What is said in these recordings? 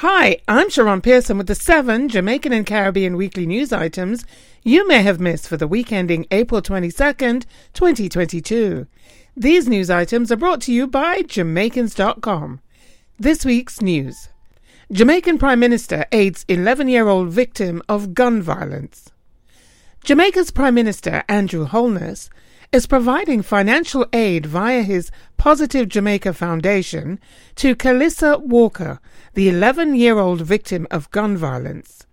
Hi, I'm Sharon Pearson with the seven Jamaican and Caribbean weekly news items you may have missed for the week ending April 22nd, 2022. These news items are brought to you by Jamaicans.com. This week's news Jamaican Prime Minister aids 11 year old victim of gun violence. Jamaica's Prime Minister, Andrew Holness, is providing financial aid via his Positive Jamaica Foundation to Calissa Walker, the 11 year old victim of gun violence.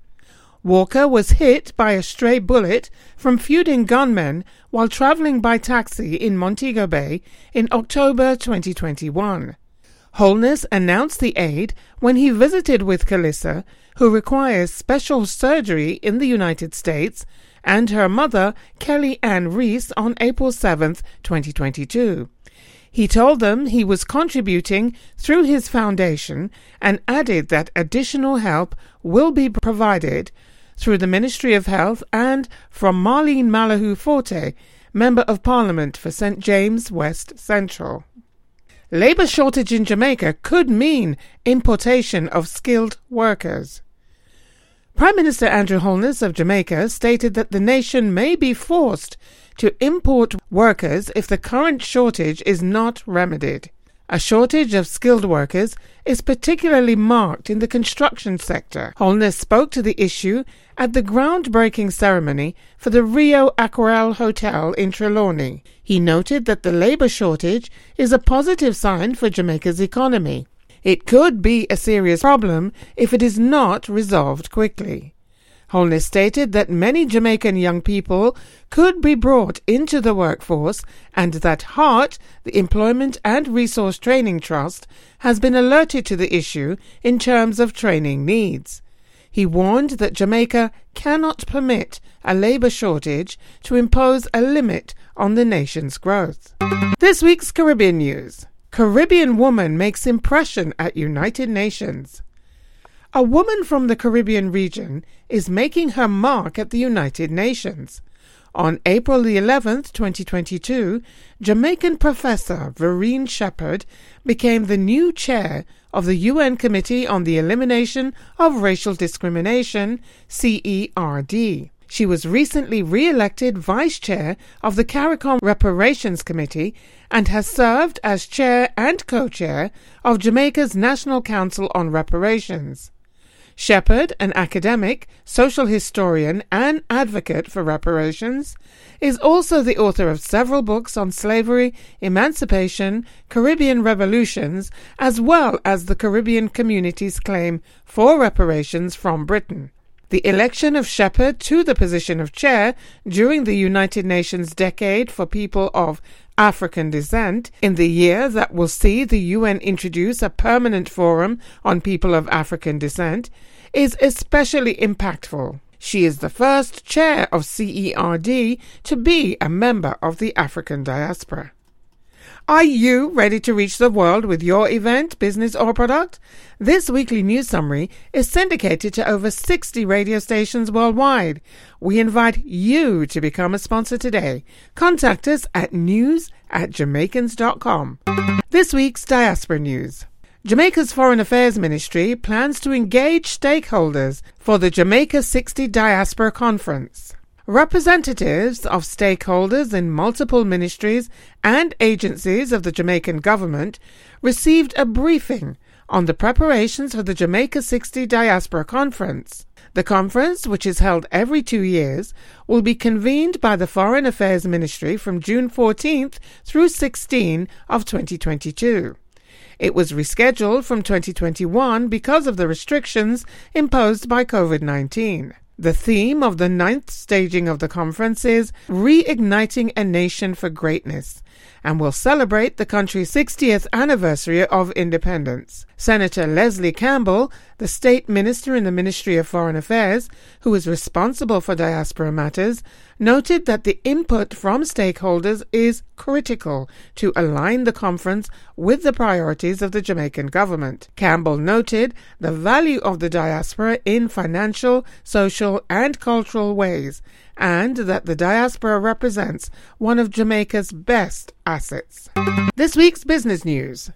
Walker was hit by a stray bullet from feuding gunmen while traveling by taxi in Montego Bay in October 2021. Holness announced the aid when he visited with Calissa, who requires special surgery in the United States, and her mother, Kelly Ann Reese, on April 7, 2022. He told them he was contributing through his foundation and added that additional help will be provided through the Ministry of Health and from Marlene Malahoo Forte, Member of Parliament for St. James West Central. Labour shortage in Jamaica could mean importation of skilled workers. Prime Minister Andrew Holness of Jamaica stated that the nation may be forced to import workers if the current shortage is not remedied. A shortage of skilled workers is particularly marked in the construction sector. Holness spoke to the issue at the groundbreaking ceremony for the Riu Aquarelle Hotel in Trelawny. He noted that the labour shortage is a positive sign for Jamaica's economy. It could be a serious problem if it is not resolved quickly. Holness stated that many Jamaican young people could be brought into the workforce and that HEART, the Employment and Resource Training Trust, has been alerted to the issue in terms of training needs. He warned that Jamaica cannot permit a labour shortage to impose a limit on the nation's growth. This week's Caribbean news. Caribbean woman makes impression at United Nations. A woman from the Caribbean region is making her mark at the United Nations. On April the 11th, 2022, Jamaican professor Verene Shepherd became the new chair of the UN Committee on the Elimination of Racial Discrimination, CERD. She was recently re elected vice chair of the CARICOM Reparations Committee and has served as chair and co chair of Jamaica's National Council on Reparations. Shepherd, an academic, social historian, and advocate for reparations, is also the author of several books on slavery, emancipation, Caribbean revolutions, as well as the Caribbean community's claim for reparations from Britain. The election of Shepherd to the position of chair during the United Nations Decade for People of African Descent in the year that will see the UN introduce a permanent forum on people of African descent is especially impactful. She is the first chair of CERD to be a member of the African diaspora. Are you ready to reach the world with your event, business, or product? This weekly news summary is syndicated to over 60 radio stations worldwide. We invite you to become a sponsor today. Contact us at news at jamaicans.com. This week's Diaspora News. Jamaica's Foreign Affairs Ministry plans to engage stakeholders for the Jamaica 60 Diaspora Conference. Representatives of stakeholders in multiple ministries and agencies of the Jamaican government received a briefing on the preparations for the Jamaica 60 Diaspora Conference. The conference, which is held every two years, will be convened by the Foreign Affairs Ministry from June 14th through 16 of 2022. It was rescheduled from 2021 because of the restrictions imposed by COVID 19. The theme of the ninth staging of the conference is Reigniting a Nation for Greatness and will celebrate the country's 60th anniversary of independence. Senator Leslie Campbell, the state minister in the Ministry of Foreign Affairs, who is responsible for diaspora matters, noted that the input from stakeholders is critical to align the conference with the priorities of the Jamaican government. Campbell noted the value of the diaspora in financial, social, and cultural ways, and that the diaspora represents one of Jamaica's best assets. This week's business news.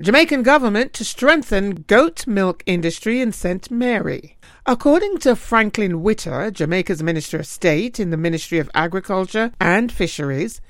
Jamaican government to strengthen goat milk industry in St. Mary. According to Franklin Witter, Jamaica's Minister of State in the Ministry of Agriculture and Fisheries,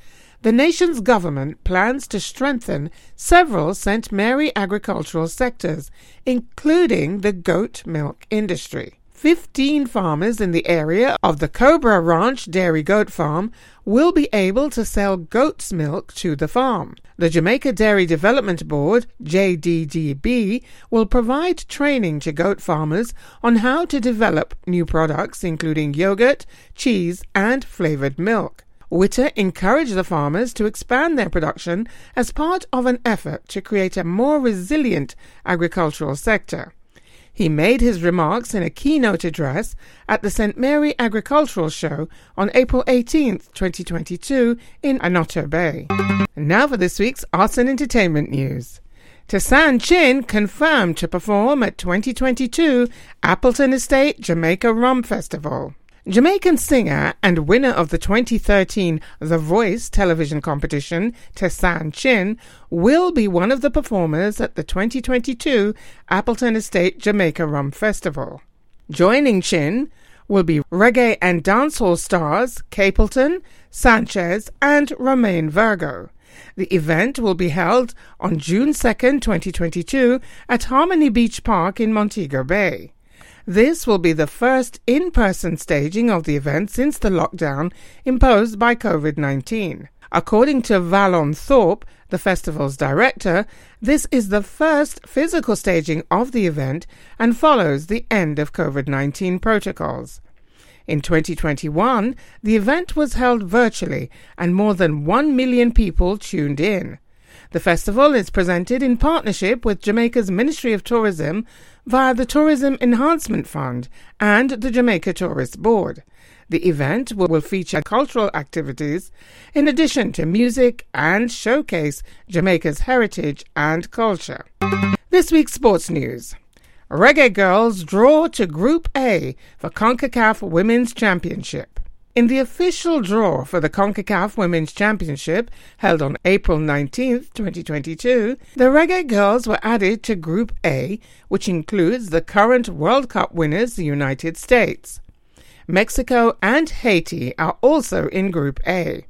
the nation's government plans to strengthen several St. Mary agricultural sectors, including the goat milk industry. 15 farmers in the area of the Cobra Ranch Dairy Goat Farm will be able to sell goat's milk to the farm. The Jamaica Dairy Development Board, JDDB, will provide training to goat farmers on how to develop new products, including yogurt, cheese, and flavored milk. Witter encouraged the farmers to expand their production as part of an effort to create a more resilient agricultural sector. He made his remarks in a keynote address at the St. Mary Agricultural Show on April 18, 2022, in Annotto Bay. And now for this week's arts and entertainment news. Tessanne Chin confirmed to perform at 2022 Appleton Estate Jamaica Rum Festival. Jamaican singer and winner of the 2013 The Voice television competition, Tessanne Chin, will be one of the performers at the 2022 Appleton Estate Jamaica Rum Festival. Joining Chin will be reggae and dancehall stars Capleton, Sanchez, and Romain Virgo. The event will be held on June 2, 2022 at Harmony Beach Park in Montego Bay. This will be the first in person staging of the event since the lockdown imposed by COVID 19. According to Valon Thorpe, the festival's director, this is the first physical staging of the event and follows the end of COVID 19 protocols. In 2021, the event was held virtually and more than 1 million people tuned in. The festival is presented in partnership with Jamaica's Ministry of Tourism via the Tourism Enhancement Fund and the Jamaica Tourist Board. The event will feature cultural activities in addition to music and showcase Jamaica's heritage and culture. This week's sports news. Reggae Girlz draw to Group A for CONCACAF Women's Championship. In the official draw for the CONCACAF Women's Championship, held on April 19, 2022, the Reggae Girlz were added to Group A, which includes the current World Cup winners, the United States. Mexico and Haiti are also in Group A.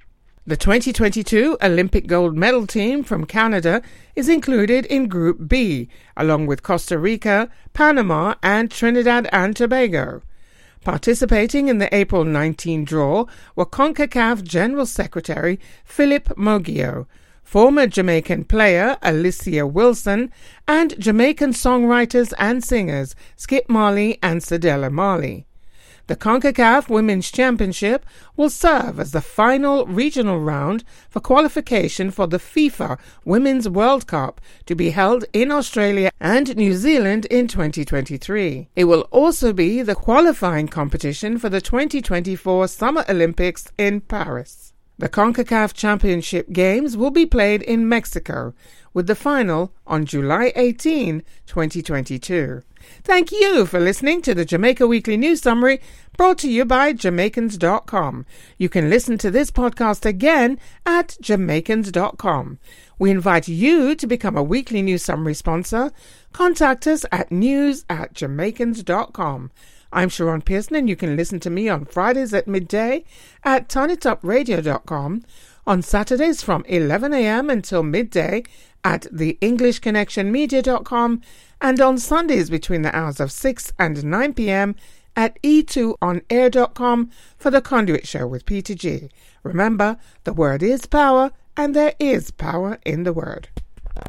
The 2022 Olympic gold medal team from Canada is included in Group B, along with Costa Rica, Panama, and Trinidad and Tobago. Participating in the April 19 draw were CONCACAF General Secretary Philip Moggio, former Jamaican player Alicia Wilson, and Jamaican songwriters and singers Skip Marley and Cedella Marley. The CONCACAF Women's Championship will serve as the final regional round for qualification for the FIFA Women's World Cup to be held in Australia and New Zealand in 2023. It will also be the qualifying competition for the 2024 Summer Olympics in Paris. The CONCACAF Championship Games will be played in Mexico, with the final on July 18, 2022. Thank you for listening to the Jamaica Weekly News Summary brought to you by Jamaicans.com. You can listen to this podcast again at Jamaicans.com. We invite you to become a weekly news summary sponsor. Contact us at news at Jamaicans.com. I'm Sharon Pearson, and you can listen to me on Fridays at midday at TurnItUpRadio.com, on Saturdays from 11 a.m. until midday at TheEnglishConnectionMedia.com, and on Sundays between the hours of 6 and 9 p.m. at e2onair.com for The Conduit Show with Peter G. Remember, the word is power, and there is power in the word.